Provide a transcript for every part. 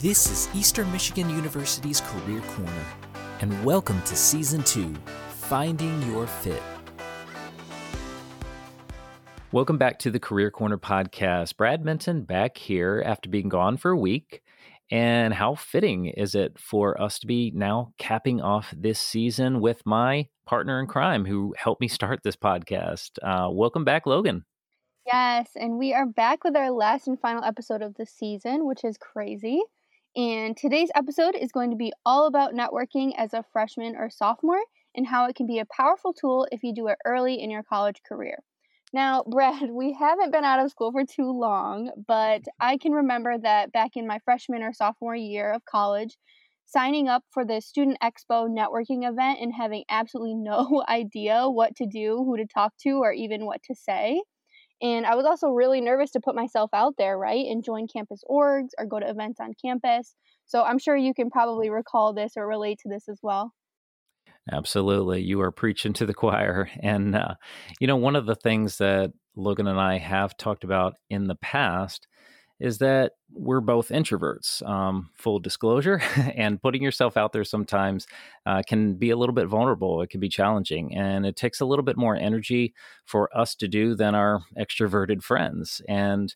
This is Eastern Michigan University's Career Corner, and welcome to Season 2 Finding Your Fit. Welcome back to the Career Corner podcast. Brad Minton back here after being gone for a week. And how fitting is it for us to be now capping off this season with my partner in crime who helped me start this podcast? Uh, welcome back, Logan. Yes, and we are back with our last and final episode of the season, which is crazy. And today's episode is going to be all about networking as a freshman or sophomore and how it can be a powerful tool if you do it early in your college career. Now, Brad, we haven't been out of school for too long, but I can remember that back in my freshman or sophomore year of college, signing up for the Student Expo networking event and having absolutely no idea what to do, who to talk to, or even what to say. And I was also really nervous to put myself out there, right? And join campus orgs or go to events on campus. So I'm sure you can probably recall this or relate to this as well. Absolutely. You are preaching to the choir. And, uh, you know, one of the things that Logan and I have talked about in the past is that we're both introverts, um, full disclosure, and putting yourself out there sometimes uh, can be a little bit vulnerable. It can be challenging, and it takes a little bit more energy for us to do than our extroverted friends. And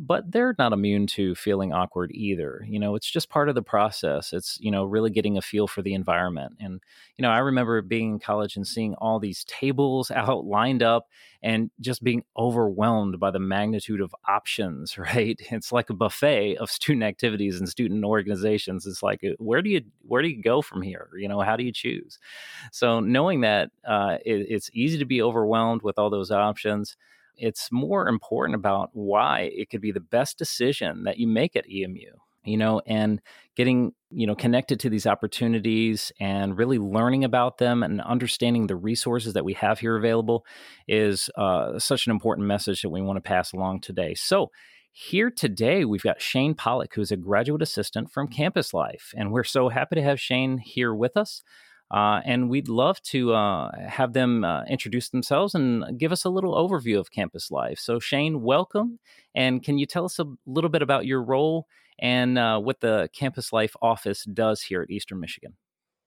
but they're not immune to feeling awkward either. You know, it's just part of the process. It's, you know, really getting a feel for the environment. And, you know, I remember being in college and seeing all these tables out lined up and just being overwhelmed by the magnitude of options, right? It's like a buffet of student activities and student organizations. It's like, uh, where do you, where do you go from here? You know, how do you choose? So knowing that uh, it, it's easy to be overwhelmed with all those options, it's more important about why it could be the best decision that you make at EMU you know and getting you know connected to these opportunities and really learning about them and understanding the resources that we have here available is uh, such an important message that we want to pass along today. So here today we've got shane pollock who's a graduate assistant from campus life and we're so happy to have shane here with us uh, and we'd love to uh, have them uh, introduce themselves and give us a little overview of campus life. So, Shane, welcome. And can you tell us a little bit about your role and uh, what the Campus Life office does here at Eastern Michigan?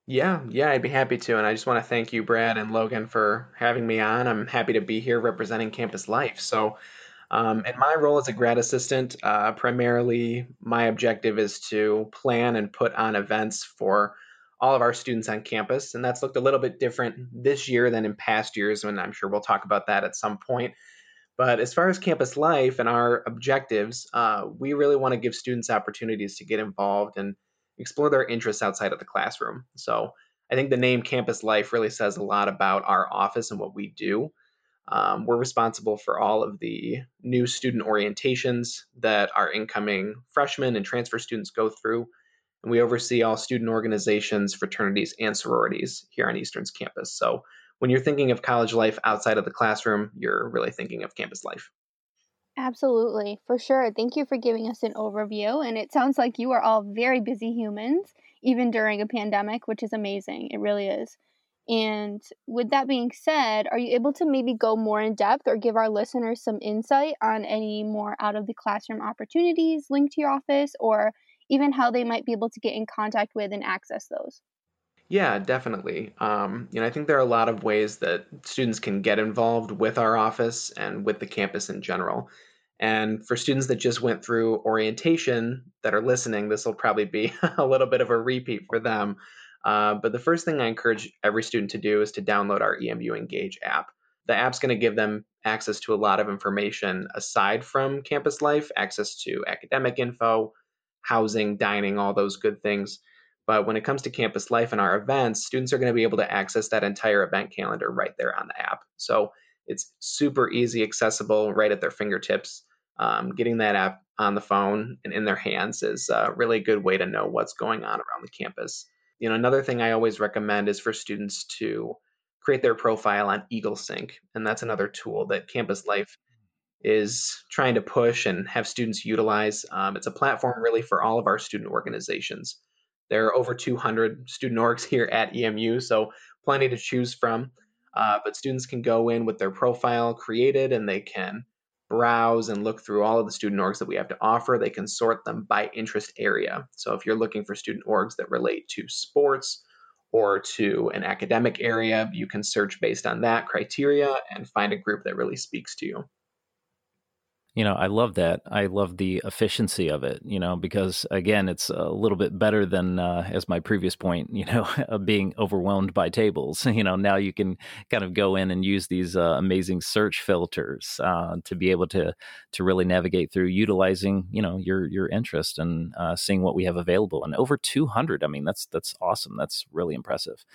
Yeah, yeah, I'd be happy to. And I just want to thank you, Brad and Logan, for having me on. I'm happy to be here representing Campus Life. So, um, in my role as a grad assistant, uh, primarily my objective is to plan and put on events for all of our students on campus. And that's looked a little bit different this year than in past years, and I'm sure we'll talk about that at some point. But as far as campus life and our objectives, uh, we really want to give students opportunities to get involved and explore their interests outside of the classroom. So I think the name Campus Life really says a lot about our office and what we do. Um, we're responsible for all of the new student orientations that our incoming freshmen and transfer students go through and we oversee all student organizations, fraternities, and sororities here on Eastern's campus. So when you're thinking of college life outside of the classroom, you're really thinking of campus life. Absolutely, for sure. Thank you for giving us an overview. And it sounds like you are all very busy humans, even during a pandemic, which is amazing. It really is. And with that being said, are you able to maybe go more in depth or give our listeners some insight on any more out of the classroom opportunities linked to your office or even how they might be able to get in contact with and access those. Yeah, definitely. Um, you know, I think there are a lot of ways that students can get involved with our office and with the campus in general. And for students that just went through orientation that are listening, this will probably be a little bit of a repeat for them. Uh, but the first thing I encourage every student to do is to download our EMU Engage app. The app's going to give them access to a lot of information aside from campus life, access to academic info, housing, dining, all those good things. But when it comes to campus life and our events, students are going to be able to access that entire event calendar right there on the app. So it's super easy, accessible, right at their fingertips. Um, getting that app on the phone and in their hands is a really good way to know what's going on around the campus. You know, another thing I always recommend is for students to create their profile on EagleSync, and that's another tool that Campus Life is trying to push and have students utilize. Um, it's a platform really for all of our student organizations. There are over 200 student orgs here at EMU, so plenty to choose from. Uh, but students can go in with their profile created and they can browse and look through all of the student orgs that we have to offer. They can sort them by interest area. So if you're looking for student orgs that relate to sports or to an academic area, you can search based on that criteria and find a group that really speaks to you. You know, I love that. I love the efficiency of it, you know, because again, it's a little bit better than, uh, as my previous point, you know, being overwhelmed by tables. You know, now you can kind of go in and use these uh, amazing search filters uh, to be able to to really navigate through utilizing, you know, your your interest and uh, seeing what we have available. And over 200, I mean, that's that's awesome. That's really impressive.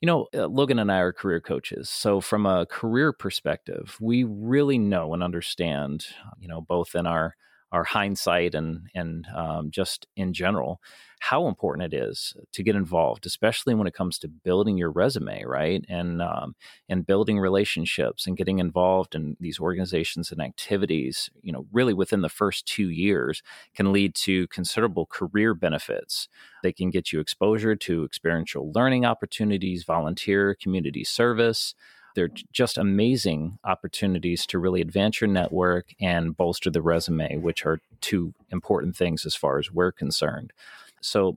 You know, uh, Logan and I are career coaches. So, from a career perspective, we really know and understand, you know, both in our our hindsight and and um, just in general how important it is to get involved especially when it comes to building your resume right? And um, and building relationships and getting involved in these organizations and activities you know really within the first two years can lead to considerable career benefits. They can get you exposure to experiential learning opportunities volunteer community service they're just amazing opportunities to really advance your network and bolster the resume, which are two important things as far as we're concerned. So,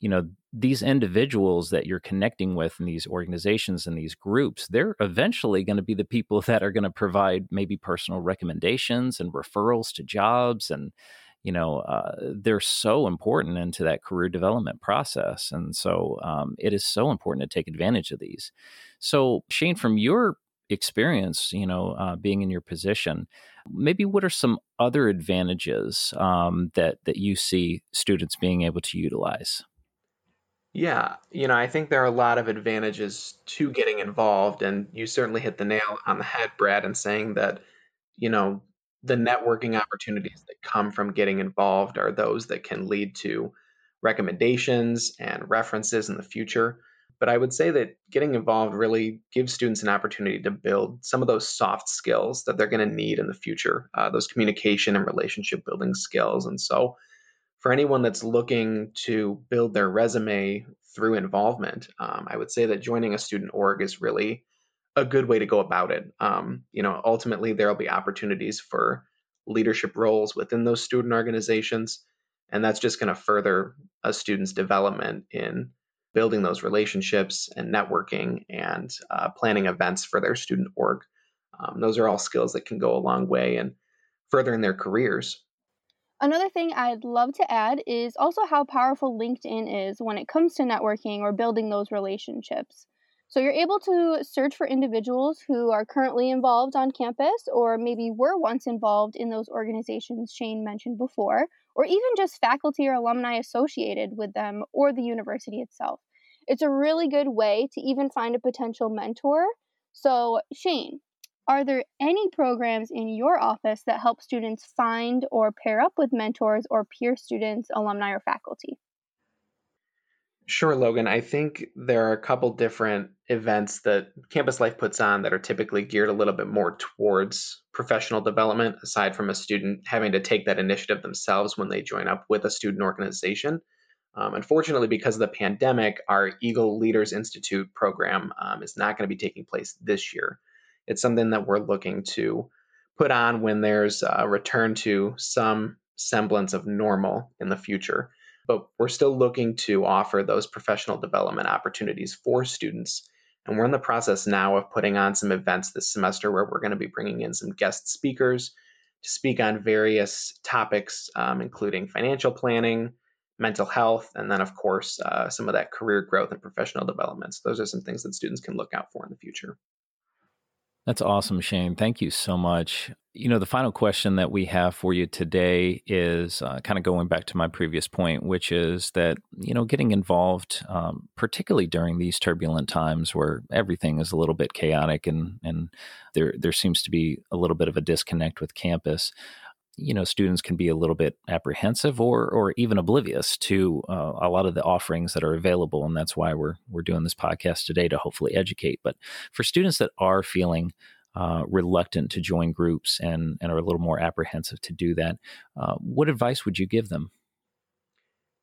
you know, these individuals that you're connecting with in these organizations and these groups, they're eventually going to be the people that are going to provide maybe personal recommendations and referrals to jobs and you know uh, they're so important into that career development process and so um, it is so important to take advantage of these. So shane from your experience you know uh, being in your position maybe what are some other advantages um, that that you see students being able to utilize? Yeah, you know, I think there are a lot of advantages to getting involved, and you certainly hit the nail on the head, Brad, in saying that, you know, the networking opportunities that come from getting involved are those that can lead to recommendations and references in the future. But I would say that getting involved really gives students an opportunity to build some of those soft skills that they're going to need in the future, uh, those communication and relationship building skills. And so, for anyone that's looking to build their resume through involvement, um, I would say that joining a student org is really a good way to go about it. Um, you know, ultimately there will be opportunities for leadership roles within those student organizations, and that's just going to further a student's development in building those relationships and networking and uh, planning events for their student org. Um, those are all skills that can go a long way in furthering their careers. Another thing I'd love to add is also how powerful LinkedIn is when it comes to networking or building those relationships. So you're able to search for individuals who are currently involved on campus or maybe were once involved in those organizations Shane mentioned before, or even just faculty or alumni associated with them or the university itself. It's a really good way to even find a potential mentor. So, Shane, are there any programs in your office that help students find or pair up with mentors or peer students, alumni, or faculty? Sure, Logan. I think there are a couple different events that Campus Life puts on that are typically geared a little bit more towards professional development, aside from a student having to take that initiative themselves when they join up with a student organization. Um, unfortunately, because of the pandemic, our Eagle Leaders Institute program um, is not going to be taking place this year. It's something that we're looking to put on when there's a return to some semblance of normal in the future but we're still looking to offer those professional development opportunities for students. And we're in the process now of putting on some events this semester where we're going to be bringing in some guest speakers to speak on various topics, um, including financial planning, mental health, and then, of course, uh, some of that career growth and professional development. So, those are some things that students can look out for in the future. That's awesome, Shane. Thank you so much. You know, the final question that we have for you today is uh, kind of going back to my previous point, which is that, you know, getting involved, um, particularly during these turbulent times where everything is a little bit chaotic and, and there, there seems to be a little bit of a disconnect with campus you know students can be a little bit apprehensive or or even oblivious to uh, a lot of the offerings that are available and that's why we're we're doing this podcast today to hopefully educate. But for students that are feeling uh, reluctant to join groups and and are a little more apprehensive to do that uh, what advice would you give them?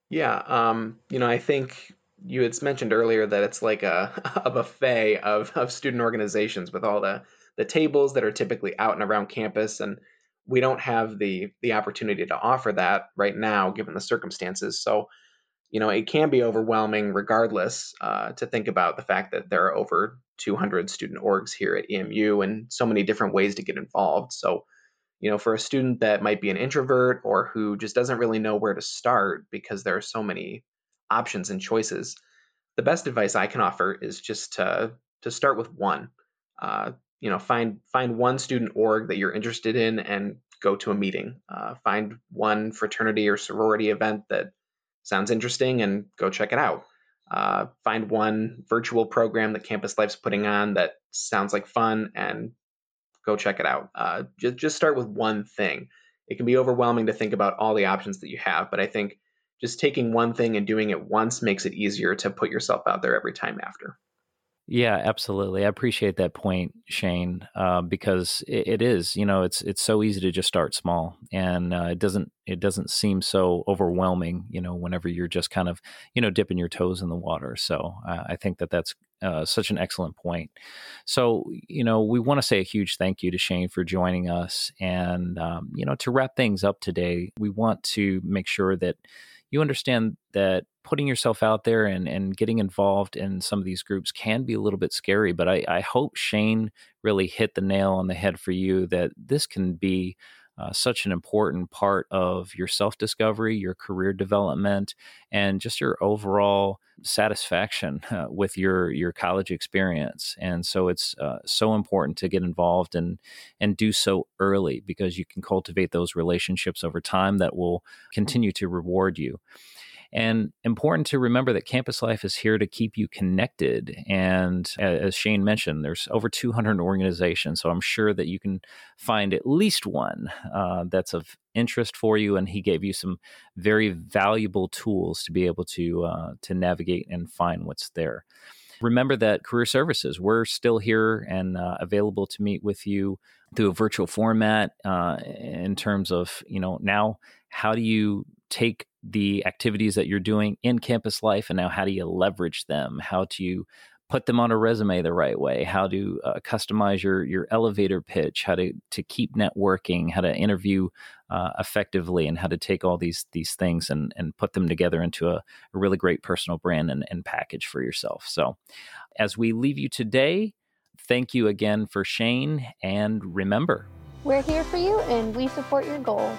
Yeah um, you know i think you had mentioned earlier that it's like a, a buffet of, of student organizations with all the the tables that are typically out and around campus and we don't have the the opportunity to offer that right now given the circumstances. So you know it can be overwhelming regardless uh, to think about the fact that there are over 200 student orgs here at emu and so many different ways to get involved. So you know for a student that might be an introvert or who just doesn't really know where to start because there are so many options and choices the best advice i can offer is just to to start with one. Uh, you know find find one student org that you're interested in and go to a meeting. Uh, find one fraternity or sorority event that sounds interesting and go check it out. Uh, find one virtual program that campus life's putting on that sounds like fun and go check it out. Uh, just, just start with one thing. It can be overwhelming to think about all the options that you have but i think just taking one thing and doing it once makes it easier to put yourself out there every time after yeah, absolutely. I appreciate that point, Shane, uh, because it, it is. You know, it's it's so easy to just start small, and uh, it doesn't it doesn't seem so overwhelming. You know, whenever you're just kind of you know dipping your toes in the water. So uh, I think that that's uh, such an excellent point. So you know, we want to say a huge thank you to Shane for joining us, and um, you know, to wrap things up today, we want to make sure that you understand that putting yourself out there and, and getting involved in some of these groups can be a little bit scary. But I, I hope Shane really hit the nail on the head for you that this can be uh, such an important part of your self discovery, your career development, and just your overall satisfaction uh, with your your college experience. And so it's uh, so important to get involved and and do so early because you can cultivate those relationships over time that will continue to reward you. And important to remember that campus life is here to keep you connected. And as Shane mentioned, there's over 200 organizations. So I'm sure that you can find at least one uh, that's of interest for you. And he gave you some very valuable tools to be able to uh, to navigate and find what's there remember that career services we're still here and uh, available to meet with you through a virtual format uh, in terms of you know now how do you take the activities that you're doing in campus life and now how do you leverage them? How do you put them on a resume the right way? How to uh, customize your your elevator pitch? How to to keep networking? How to interview uh, effectively and how to take all these these things and and put them together into a, a really great personal brand and, and package for yourself. So as we leave you today thank you again for shane and remember we're here for you and we support your goal